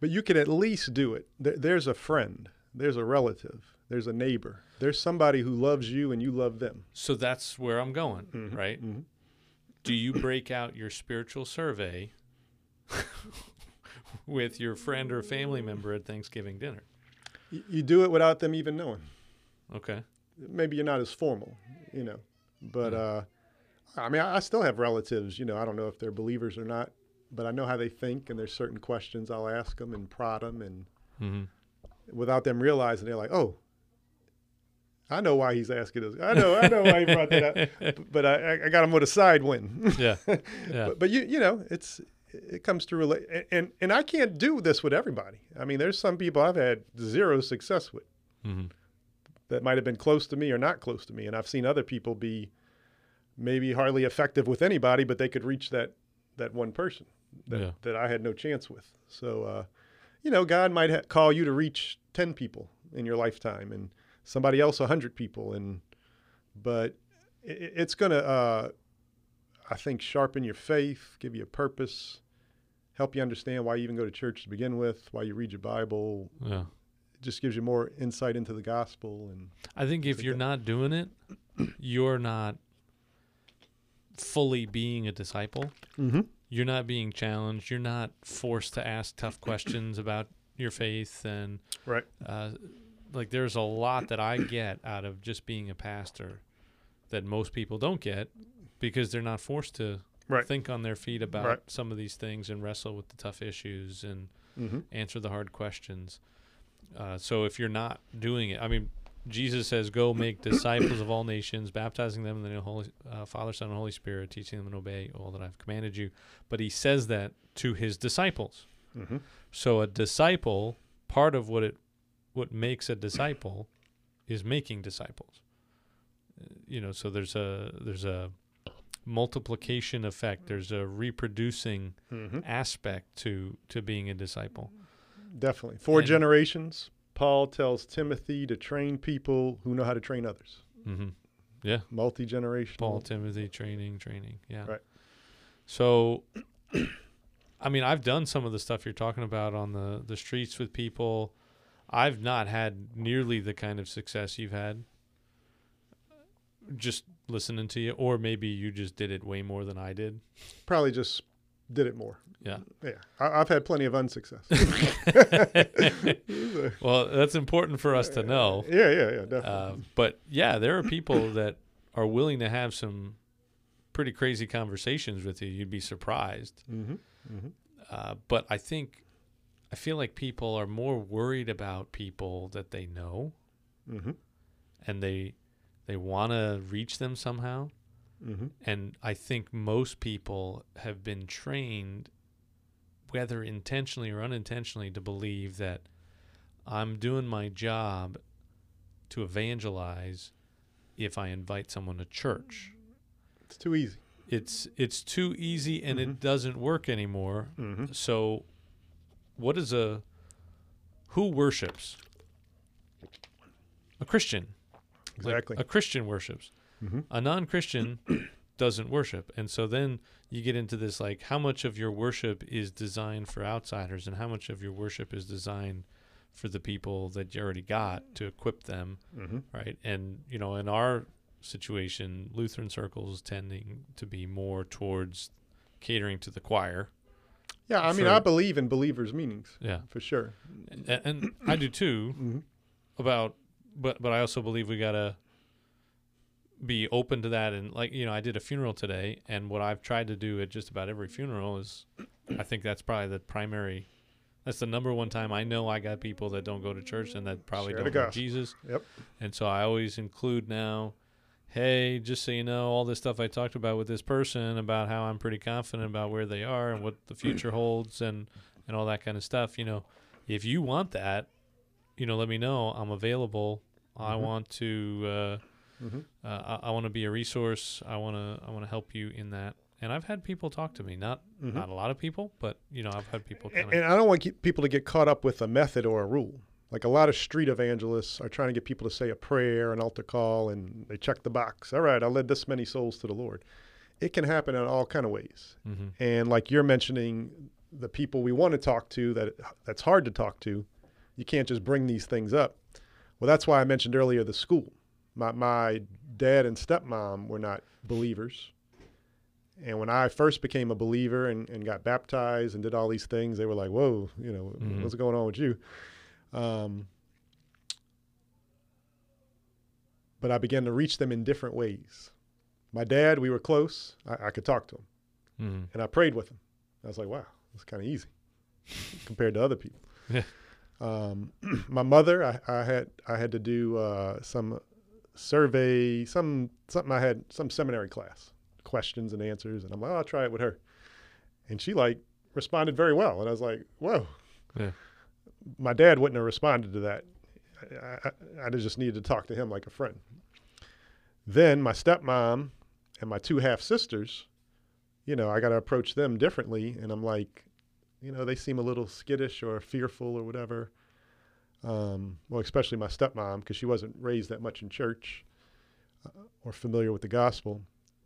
But you can at least do it. There, there's a friend. There's a relative. There's a neighbor. There's somebody who loves you and you love them. So that's where I'm going, Mhm. right? Mhm. Do you break out your spiritual survey [LAUGHS] with your friend or family member at Thanksgiving dinner? You do it without them even knowing. Okay. Maybe you're not as formal, you know. But Yeah. uh, I mean, I I still have relatives. You know, I don't know if they're believers or not, but I know how they think, and there's certain questions I'll ask them and prod them, and hmm without them realizing, they're like, "Oh, I know why he's asking us. I know, I know why he brought that up." [LAUGHS] But I, I- got him with a side win. yeah. [LAUGHS] Yeah. but, but you you know it's it comes to relate and and I can't do this with everybody. I mean, there's some people I've had zero success with hmm that might have been close to me or not close to me, and I've seen other people be maybe hardly effective with anybody, but they could reach that that one person that Yeah. that I had no chance with. So uh, you know, God might ha- call you to reach ten people in your lifetime, and somebody else a hundred people, and but it, it's gonna. Uh, I think sharpen your faith, give you a purpose, help you understand why you even go to church to begin with, why you read your Bible. Yeah. It just gives you more insight into the gospel and I think if Like you're that. not doing it, you're not fully being a disciple. mm-hmm. You're not being challenged. You're not forced to ask tough questions about your faith. And right. uh, like, there's a lot that I get out of just being a pastor that most people don't get because they're not forced to Right. think on their feet about Right. some of these things and wrestle with the tough issues and Mm-hmm. answer the hard questions. Uh, so if you're not doing it, I mean, Jesus says, "Go make disciples of all nations, baptizing them in the name of Holy uh, Father, Son, and Holy Spirit, teaching them to obey all that I've commanded you." But he says that to his disciples. Mm-hmm. So a disciple, part of what it, what makes a disciple, is making disciples. Uh, You know, so there's a there's a multiplication effect. There's a reproducing Mm-hmm. aspect to to being a disciple. Definitely. Four And- generations. Paul tells Timothy to train people who know how to train others. hmm Multi generational. Paul, Timothy, training, training. Yeah. Right. So, [COUGHS] I mean, I've done some of the stuff you're talking about on the the streets with people. I've not had nearly the kind of success you've had. Just listening to you, or maybe you just did it way more than I did. Probably just did it more. Yeah. Yeah. I, I've had plenty of unsuccess. [LAUGHS] [LAUGHS] Well, that's important for us to know. Yeah, yeah, yeah, definitely. Uh, but yeah, there are people [COUGHS] that are willing to have some pretty crazy conversations with you. You'd be surprised. mm-hmm. Mm-hmm. Uh, but I think I feel like people are more worried about people that they know Mm-hmm. and they they want to reach them somehow. Mm-hmm. And I think most people have been trained, whether intentionally or unintentionally, to believe that I'm doing my job to evangelize if I invite someone to church. It's too easy. It's it's too easy and it Mhm. doesn't work anymore. Mm-hmm. So, what is a who worships? A Christian. Like, Exactly. a Christian worships. mm-hmm. A non-Christian [COUGHS] doesn't worship. And so then you get into this like how much of your worship is designed for outsiders and how much of your worship is designed for the people that you already got to equip them, Mm-hmm. right? And you know, in our situation, Lutheran circles tending to be more towards catering to the choir. Yeah, I mean, For- I believe in believers' meanings Yeah. for sure. And, and I do too Mm-hmm. about but but I also believe we got to be open to that and like you know I did a funeral today and what I've tried to do at just about every funeral is I think that's probably the primary that's the number one time I know I got people that don't go to church and that probably Share don't know. Jesus. Yep. And so I always include now hey, just so you know all this stuff I talked about with this person about how I'm pretty confident about where they are and what the [CLEARS THROAT] future holds and and all that kind of stuff, you know, if you want that, you know, let me know. I'm available. I Mhm. want to uh Mm-hmm. uh, I, I want to be a resource. I want to I want to help you in that. And I've had people talk to me, not Mhm. not a lot of people, but you know I've had people And, and I don't want people to get caught up with a method or a rule. Like a lot of street evangelists are trying to get people to say a prayer, an altar call, and they check the box. All right, I led this many souls to the Lord. It can happen in all kind of ways. hmm And like you're mentioning, the people we want to talk to that that's hard to talk to, you can't just bring these things up. Well, that's why I mentioned earlier the school. My my dad and stepmom were not believers. And when I first became a believer and, and got baptized and did all these things, they were like, "Whoa, you know, Mhm. what's going on with you?" Um, but I began to reach them in different ways. My dad, we were close. I, I could talk to him hmm and I prayed with him. I was like, wow, it's kind of easy [LAUGHS] compared to other people. Yeah. Um, [CLEARS THROAT] my mother, I, I had I had to do uh, some survey, some something I had some seminary class, questions and answers, and I'm like, oh, I'll try it with her, and she like responded very well, and I was like, whoa. Yeah. My dad wouldn't have responded to that. I, I, I just needed to talk to him like a friend. Then my stepmom and my two half sisters, you know, I got to approach them differently. And I'm like, you know, they seem a little skittish or fearful or whatever. Um, well, especially my stepmom, because she wasn't raised that much in church uh, or familiar with the gospel.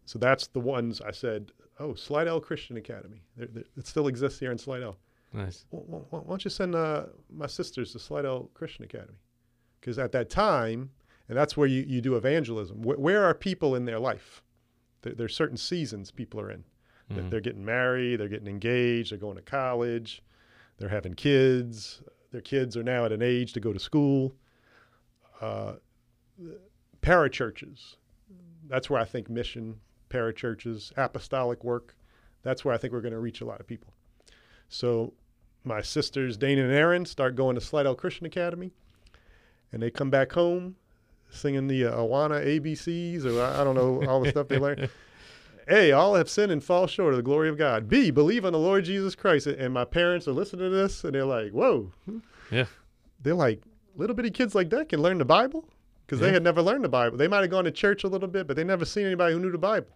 So that's the ones I said, oh, Slidell Christian Academy. There, there, it still exists here in Slidell. Nice. Wh- wh- why don't you send uh, my sisters to Slidell Christian Academy? Because at that time, and that's where you, you do evangelism. Wh- where are people in their life? There, there's certain seasons people are in. They're- Mhm. They're getting married, they're getting engaged, they're going to college, they're having kids. Their kids are now at an age to go to school. Uh, parachurches. That's where I think mission, parachurches, apostolic work. That's where I think we're going to reach a lot of people. So my sisters Dana and Aaron start going to Slidell Christian Academy, and they come back home singing the uh, Awana ABCs or I, I don't know all the stuff they learned. [LAUGHS] A, all have sinned and fall short of the glory of God. B, believe on the Lord Jesus Christ. And my parents are listening to this and they're like, whoa. Yeah. They're like, little bitty kids like that can learn the Bible? Because Yeah. they had never learned the Bible. They might have gone to church a little bit, but they never seen anybody who knew the Bible.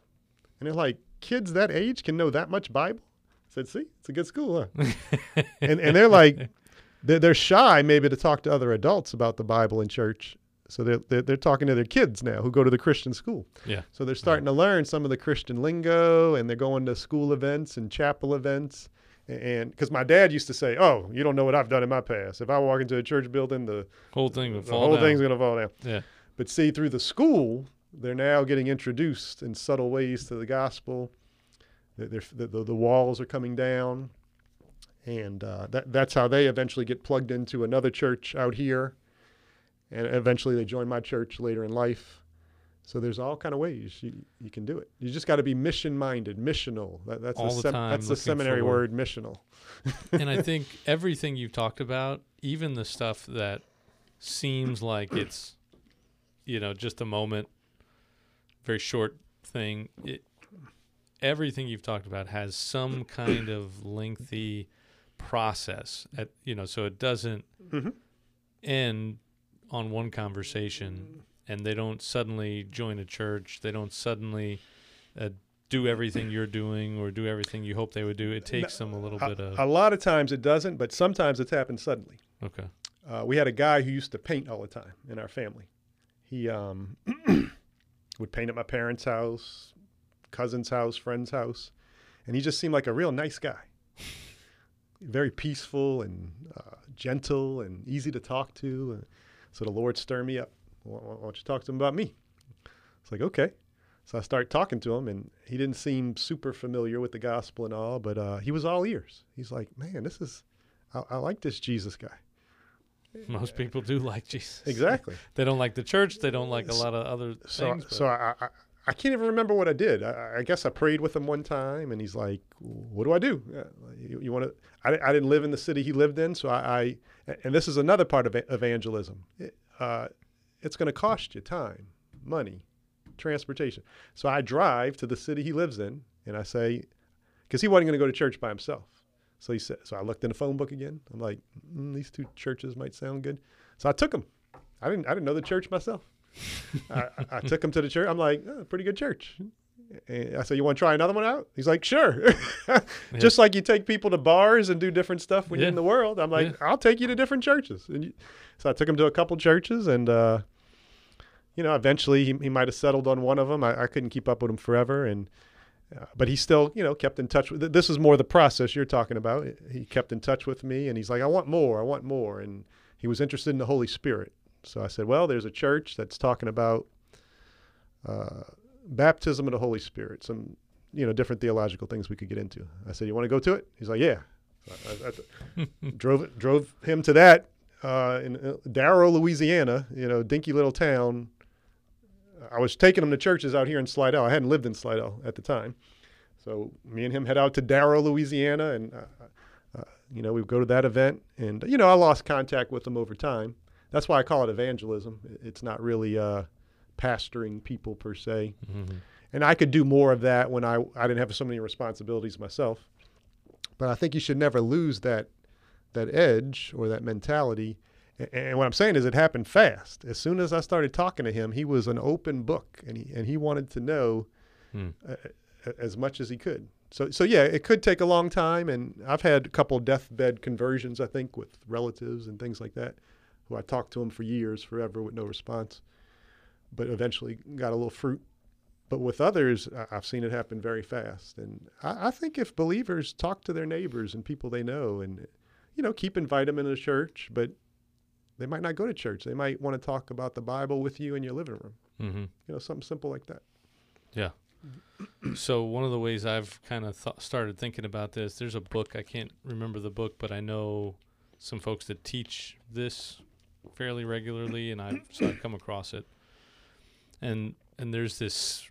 And they're like, kids that age can know that much Bible? Said, see, it's a good school, huh? and, and they're like, [LAUGHS] they're, they're shy maybe to talk to other adults about the Bible in church. So they're, they're, they're talking to their kids now who go to the Christian school. Yeah. So they're starting to learn some of the Christian lingo and they're going to school events and chapel events. And because my dad used to say, Oh, you don't know what I've done in my past. If I walk into a church building, the, Whole thing would the fall whole down. thing's going to fall down. Yeah. But see, through the school, they're now getting introduced in subtle ways to the gospel. The, the, the walls are coming down. And uh, that, that's how they eventually get plugged into another church out here. And eventually they join my church later in life. So there's all kind of ways you, you can do it. You just got to be mission minded, missional. That, that's All the, the sem- time that's the seminary forward. word, missional. [LAUGHS] and I think everything you've talked about, even the stuff that seems like it's, you know, just a moment, very short thing, it, everything you've talked about has some [CLEARS THROAT] kind of lengthy process. At you know, so it doesn't Mhm. end on one conversation, and they don't suddenly join a church. They don't suddenly. Uh, do everything you're doing or do everything you hope they would do. It takes them a little bit of a lot of times it doesn't, but sometimes it's happened suddenly. okay. Uh, we had a guy who used to paint all the time in our family. He um, [CLEARS THROAT] would paint at my parents' house, cousin's house, friend's house, and he just seemed like a real nice guy. [LAUGHS] Very peaceful and uh, gentle and easy to talk to. So the Lord stirred me up. Why why don't you talk to him about me? It's like, okay. So I start talking to him, and he didn't seem super familiar with the gospel and all, but uh, he was all ears. He's like, man, this is, I, I like this Jesus guy. Most people do like Jesus. Exactly. [LAUGHS] They don't like the church. They don't like a lot of other So, things. so I, I, I can't even remember what I did. I, I guess I prayed with him one time, and he's like, "What do I do? Uh, you, you want to?" I, I didn't live in the city he lived in, so I, I and this is another part of evangelism. It, uh, it's going to cost you time, money, transportation. So I drive to the city he lives in, and I say, because he wasn't going to go to church by himself. So he said, so I looked in the phone book again. I'm like, mm, these two churches might sound good. So I took him. I didn't, I didn't know the church myself. I, I- took him to the church. I'm like, oh, pretty good church. And I said, you want to try another one out? He's like, sure. [LAUGHS] Just like you take people to bars and do different stuff when you're in the world. I'm like, Yeah. I'll take you to different churches. And you, so I took him to a couple churches and, uh, you know, eventually he, he might have settled on one of them. I, I couldn't keep up with him forever. And, uh, but he still, you know, kept in touch with, this is more the process you're talking about. He kept in touch with me and he's like, I want more. I want more. And he was interested in the Holy Spirit. So I said, well, there's a church that's talking about uh, baptism of the Holy Spirit, some, you know, different theological things we could get into. I said, you want to go to it? He's like, yeah. So I, I, [LAUGHS] drove drove him to that uh, in uh, Darrow, Louisiana, you know, dinky little town. I was taking him to churches out here in Slidell. I hadn't lived in Slidell at the time. So me and him head out to Darrow, Louisiana, and uh, uh, you know we would go to that event. And you know I lost contact with him over time. That's why I call it evangelism. It's not really uh, pastoring people per se. Mhm. And I could do more of that when I I didn't have so many responsibilities myself. But I think you should never lose that that edge or that mentality. A- And what I'm saying is, it happened fast. As soon as I started talking to him, he was an open book, and he and he wanted to know Hmm. uh, as much as he could. So, so yeah, it could take a long time, and I've had a couple deathbed conversions, I think, with relatives and things like that, who I talked to them for years, forever, with no response, but eventually got a little fruit. But with others, I've seen it happen very fast, and I, I think if believers talk to their neighbors and people they know, and you know, keep inviting them into church, but they might not go to church. They might want to talk about the Bible with you in your living room. Mhm. You know, something simple like that. Yeah. [CLEARS THROAT] so one of the ways I've kind of th- started thinking about this, there's a book I can't remember the book, but I know some folks that teach this fairly regularly, and I've so I've come across it. And and there's this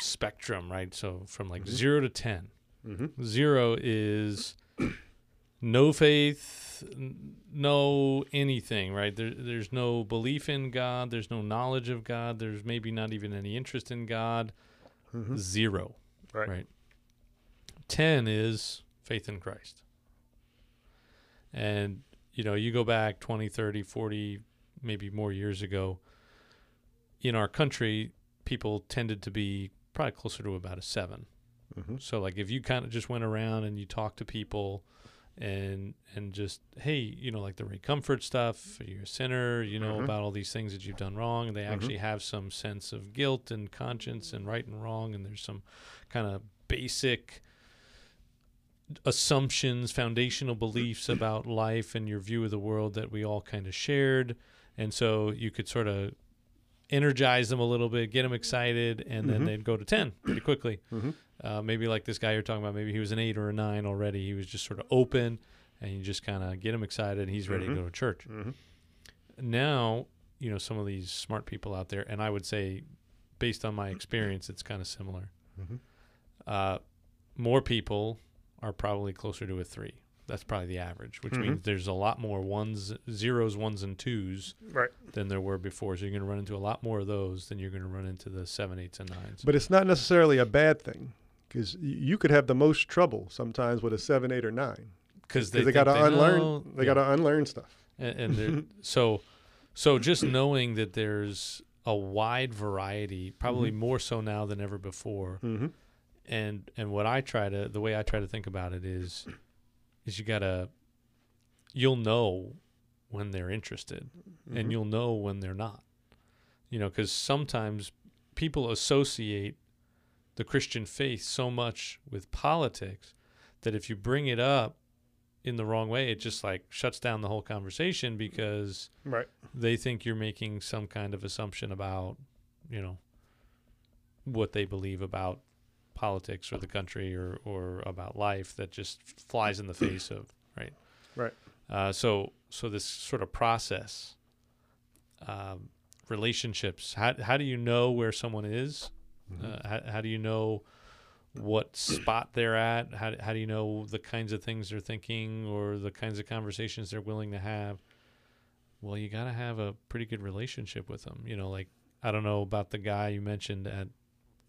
spectrum, right? So from like Mhm. zero to ten. Mm-hmm. Zero is no faith, n- no anything, right? There, there's no belief in God. There's no knowledge of God. There's maybe not even any interest in God. Mm-hmm. Zero. Right. Right. 10 is faith in Christ. And, you know, you go back 20, 30, 40, maybe more years ago, in our country, people tended to be probably closer to about a seven. Mm-hmm. So, like, if you kind of just went around and you talked to people and and just hey you know like the Ray Comfort stuff you're a sinner you know Mhm. about all these things that you've done wrong and they Mhm. actually have some sense of guilt and conscience and right and wrong and there's some kind of basic assumptions foundational beliefs about life and your view of the world that we all kind of shared and so you could sort of energize them a little bit get them excited and then Mhm. they'd go to 10 pretty quickly Mm-hmm. uh, maybe like this guy you're talking about, maybe he was an eight or a nine already. He was just sort of open, and you just kind of get him excited, and he's ready Mhm. to go to church. Mm-hmm. Now, you know, some of these smart people out there, and I would say, based on my [CLEARS THROAT] experience, it's kind of similar. Mhm. Uh, more people are probably closer to a three. That's probably the average, which Mhm. means there's a lot more ones, zeros, ones, and twos Right. than there were before. So you're going to run into a lot more of those than you're going to run into the seven, eights, and nines. But it's not necessarily a bad thing because you could have the most trouble sometimes with a seven, eight, or nine Because because they, got to unlearn. know- They yeah. got to unlearn stuff. and, and [LAUGHS] so so just knowing that there's a wide variety probably more so now than ever before Mm-hmm. And and what i try to the way i try to think about it is is you gotta you'll know when they're interested Mm-hmm. and you'll know when they're not you know because sometimes people associate the Christian faith so much with politics that if you bring it up in the wrong way, it just like shuts down the whole conversation because Right. they think you're making some kind of assumption about, you know, what they believe about politics or the country or, or about life that just flies in the face of right. Right. Uh, so so this sort of process, um, relationships. How how do you know where someone is? Uh, how, how do you know what spot they're at? How, how do you know the kinds of things they're thinking or the kinds of conversations they're willing to have? Well, you got to have a pretty good relationship with them. You know, like, I don't know about the guy you mentioned at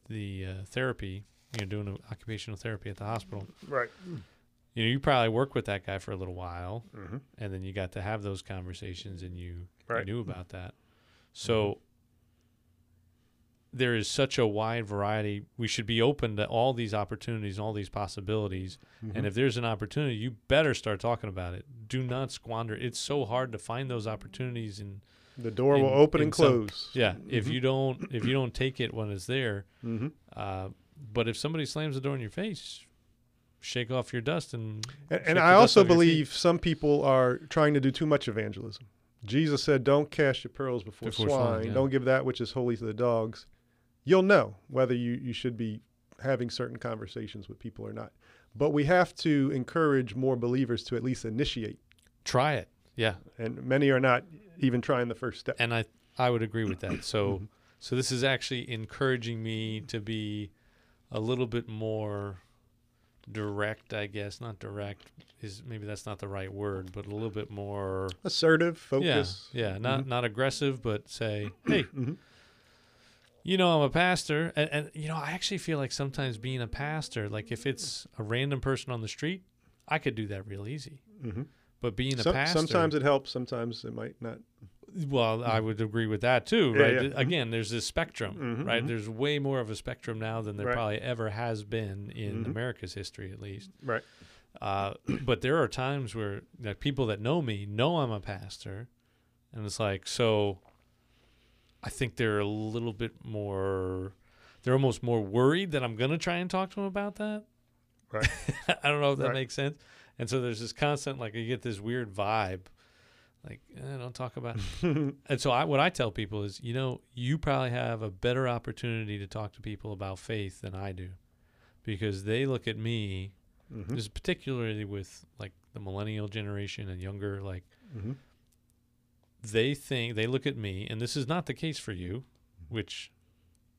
the uh, therapy, you know, doing a occupational therapy at the hospital. Right. You know, you probably worked with that guy for a little while Mm-hmm. and then you got to have those conversations and you, Right. you knew about that. So there is such a wide variety. We should be open to all these opportunities, all these possibilities. Mm-hmm. And if there's an opportunity, you better start talking about it. Do not squander. It's so hard to find those opportunities and the door will open in and some- close. yeah, if Mhm. you don't if you don't take it when it's there, Mm-hmm. uh, but if somebody slams the door in your face, shake off your dust and And, and I also off your feet. believe some people are trying to do too much evangelism. Jesus said, "Don't cast your pearls before, Before swine. swine, yeah. Don't give that which is holy to the dogs." You'll know whether you, you should be having certain conversations with people or not. But we have to encourage more believers to at least initiate, try it. Yeah, and many are not even trying the first step. and I I would agree with that. So Mhm. so this is actually encouraging me to be a little bit more direct, I guess. Not direct is maybe that's not the right word, but a little bit more Assertive, focus. Yeah, yeah, not Mhm. not aggressive, but say, [CLEARS THROAT] "Hey, Mhm. you know, I'm a pastor." And, and you know, I actually feel like sometimes being a pastor, like if it's a random person on the street, I could do that real easy. Mhm. But being a pastor, sometimes it helps. Sometimes it might not. Well, I would agree with that too, right? yeah. Again, there's this spectrum, Mhm, right? mhm. There's way more of a spectrum now than there Right. probably ever has been in Mhm. America's history, at least. Right. Uh, [CLEARS THROAT] but there are times where like, people that know me know I'm a pastor, and it's like so. I think they're a little bit more. They're almost more worried that I'm gonna try and talk to them about that. Right. [LAUGHS] I don't know if that Right. makes sense. And so there's this constant like you get this weird vibe, like eh, don't talk about [LAUGHS] and so I, what I tell people is, you know, you probably have a better opportunity to talk to people about faith than I do, because they look at me, Mhm. just particularly with like the millennial generation and younger, like Mhm. they think they look at me, and this is not the case for you, which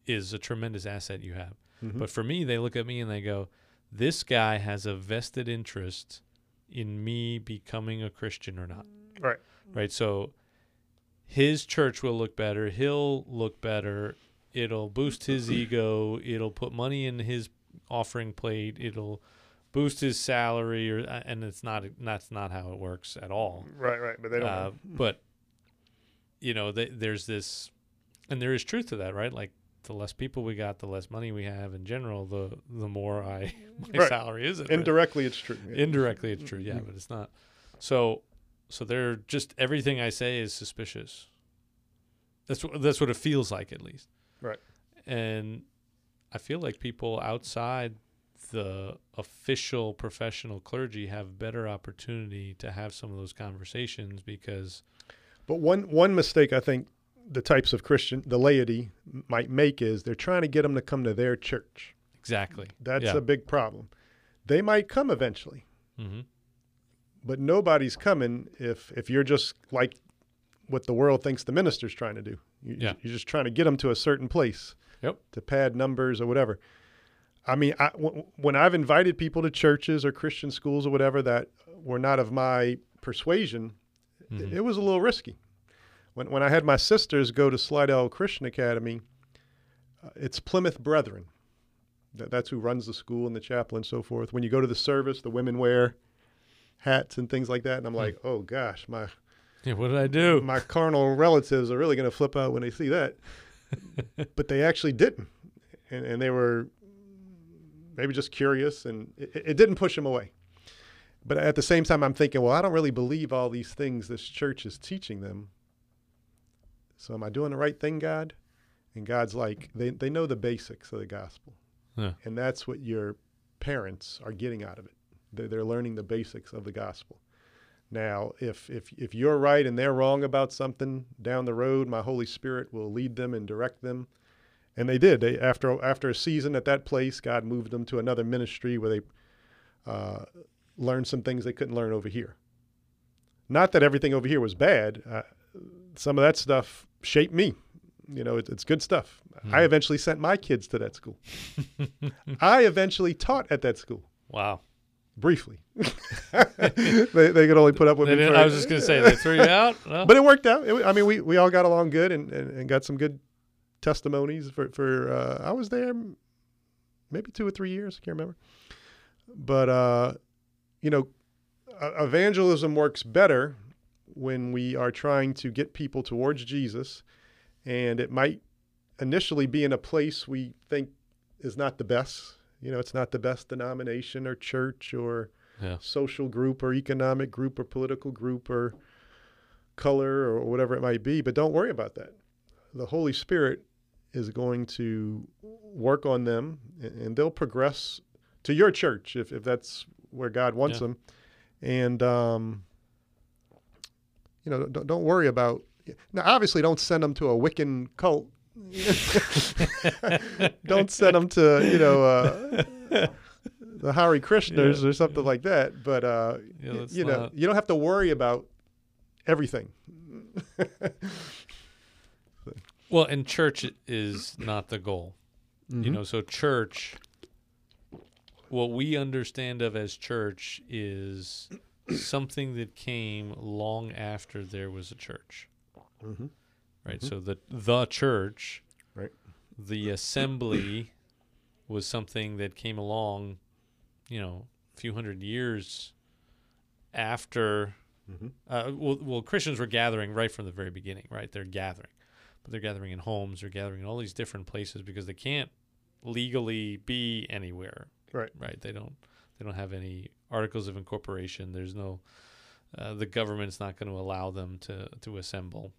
is a tremendous asset you have. Mhm. But for me, they look at me and they go, "This guy has a vested interest in me becoming a Christian or not." Right. Right. So his church will look better. He'll look better. It'll boost his [CLEARS THROAT] ego. It'll put money in his offering plate. It'll boost his salary, or uh, and it's not that's not how it works at all. Right, right. But they don't. Uh, [LAUGHS] but you know, th- there's this, and there is truth to that, right? Like the less people we got, the less money we have in general, the the more I [LAUGHS] my Right. salary is. Indirectly, it's true. Yeah. Indirectly, it's true, yeah, Mhm. but it's not. So, so they're just everything I say is suspicious. That's what that's what it feels like, at least. Right. And I feel like people outside the official professional clergy have better opportunity to have some of those conversations because But one one mistake I think the types of Christian the laity might make is they're trying to get them to come to their church. exactly That's Yeah. a big problem. They might come eventually, hmm but nobody's coming if if you're just like what the world thinks the minister's trying to do. You, Yeah. You're just trying to get them to a certain place. Yep. To pad numbers or whatever. I mean, I, w- when I've invited people to churches or Christian schools or whatever that were not of my persuasion, Mhm. it, it was a little risky. When when I had my sisters go to Slidell Christian Academy, uh, it's Plymouth Brethren. That, that's who runs the school and the chapel and so forth. When you go to the service, the women wear hats and things like that, and I'm hmm. like, oh gosh, my [LAUGHS] yeah, what did I do? my carnal relatives are really going to flip out when they see that. [LAUGHS] but they actually didn't, and, and they were maybe just curious, and it, it didn't push them away. But at the same time, I'm thinking, well, I don't really believe all these things this church is teaching them. So am I doing the right thing, God? And God's like, they, they know the basics of the gospel. Yeah. and that's what your parents are getting out of it. They're, they're learning the basics of the gospel. Now, if if if you're right and they're wrong about something down the road, my Holy Spirit will lead them and direct them. And they did. They after after a season at that place, God moved them to another ministry where they uh, learned some things they couldn't learn over here. Not that everything over here was bad. Uh, some of that stuff shaped me. You know, it, it's good stuff. Hmm. I eventually sent my kids to that school. [LAUGHS] I eventually taught at that school Wow. Briefly. [LAUGHS] they, they could only put up with They me. for- I was just gonna say they threw you out. [LAUGHS] But it worked out. It, I mean, we, we all got along good and, and, and got some good testimonies for for. Uh, I was there maybe two or three years. I can't remember. But uh, you know, evangelism works better when we are trying to get people towards Jesus, and it might initially be in a place we think is not the best. You know, it's not the best denomination or church or Yeah. social group or economic group or political group or color or whatever it might be. But don't worry about that. The Holy Spirit is going to work on them and, they'll progress to your church if, if that's where God wants Yeah. them. And, um, you know, don't, don't worry about. Now, obviously, don't send them to a Wiccan cult. [LAUGHS] don't send them to, you know, uh, the Hare Krishnas Yeah. or something like that. But uh, Yeah, y- you know, not- you don't have to worry about everything. Well, and church is not the goal. You Mhm. know, so church, what we understand of as church is something that came long after there was a church, Mhm. Right? Mhm. So the the church, Right. The assembly was something that came along, you know, a few hundred years after. Mhm. Uh, well, well, Christians were gathering right from the very beginning, right? They're gathering, but they're gathering in homes. They're gathering in all these different places because they can't legally be anywhere. Right. Right. They don't. They don't have any articles of incorporation. There's no. Uh, the government's not going to allow them to to assemble,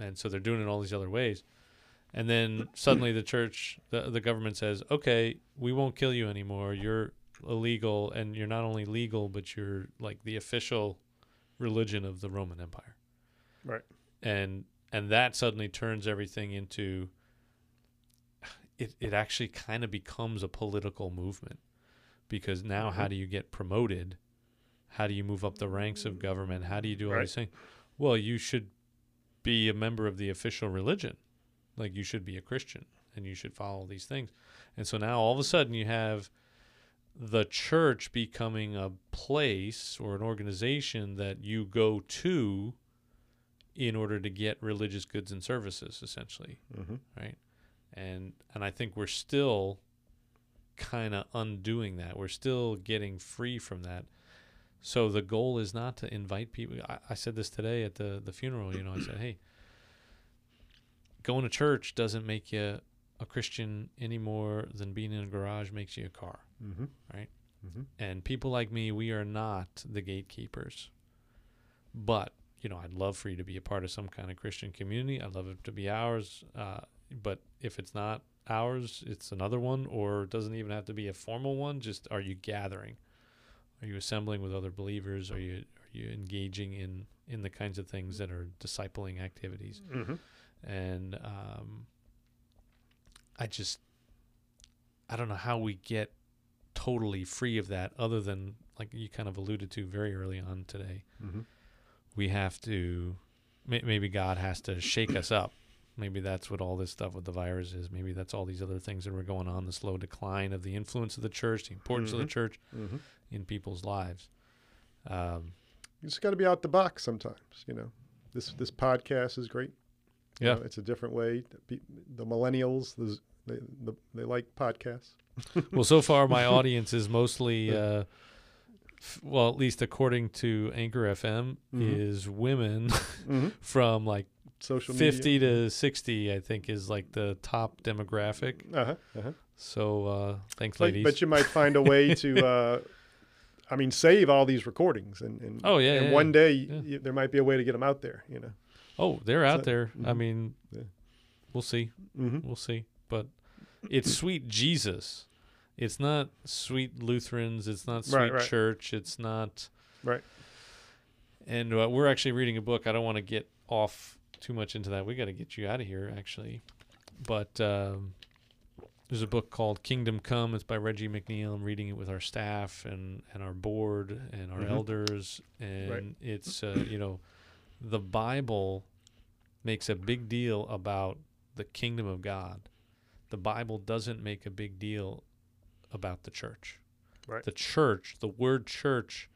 and so they're doing it all these other ways. And then suddenly the church, the the government says, "Okay, we won't kill you anymore. You're illegal, and you're not only legal, but you're like the official religion of the Roman Empire." Right. And and that suddenly turns everything into it, it actually kind of becomes a political movement because now how Mhm. do you get promoted how do you move up the ranks of government how do you do all Right. these things well you should be a member of the official religion. Like you should be a christian and you should follow these things. And so now all of a sudden you have the church becoming a place or an organization that you go to in order to get religious goods and services essentially. Mhm. right? And and i think we're still kind of undoing that. We're still getting free from that so the goal is not to invite people I, I said this today at the the funeral you know i said hey going to church doesn't make you a christian any more than being in a garage makes you a car Mhm. Right. Mhm. and people like me we are not the gatekeepers but you know i'd love for you to be a part of some kind of christian community i'd love it to be ours uh, but if it's not ours it's another one or it doesn't even have to be a formal one just are you gathering are you assembling with other believers are you are you engaging in in the kinds of things that are discipling activities Mhm. and um, I just I don't know how we get totally free of that, other than like you kind of alluded to very early on today. Mhm. We have to maybe God has to shake us up. Maybe that's what all this stuff with the virus is. Maybe that's all these other things that were going on, the slow decline of the influence of the church, the importance of the Mhm. church Mhm. in people's lives. Um, You just got to be out the box sometimes. You know, this this podcast is great. You Yeah. know, it's a different way. The millennials, the, they the, they like podcasts. [LAUGHS] well, so far my [LAUGHS] audience is mostly, uh, f- well, at least according to Anchor FM, Mhm. is women Mm-hmm. [LAUGHS] from like Social 50 media. to 60, I think is like the top demographic. Uh huh. Uh-huh. So uh, thanks, But, ladies. but you might find a way to, [LAUGHS] uh, I mean, save all these recordings, and, and Oh, yeah, and yeah, one yeah. day Yeah. there might be a way to get them out there. You know. oh, they're out there. I mhm. mean, we'll see. Mm-hmm. We'll see. But it's sweet Jesus It's not sweet Lutherans. It's not sweet Right, right. church. It's not. Right. And uh, we're actually reading a book. I don't want to get off too much into that. We got to get you out of here, actually. But um, there's a book called Kingdom Come. It's by Reggie McNeal. I'm reading it with our staff and, and our board and our Mhm. elders. And it's, uh, you know, the Bible makes a big deal about the kingdom of God. The Bible doesn't make a big deal about the church. Right. The church, the word church,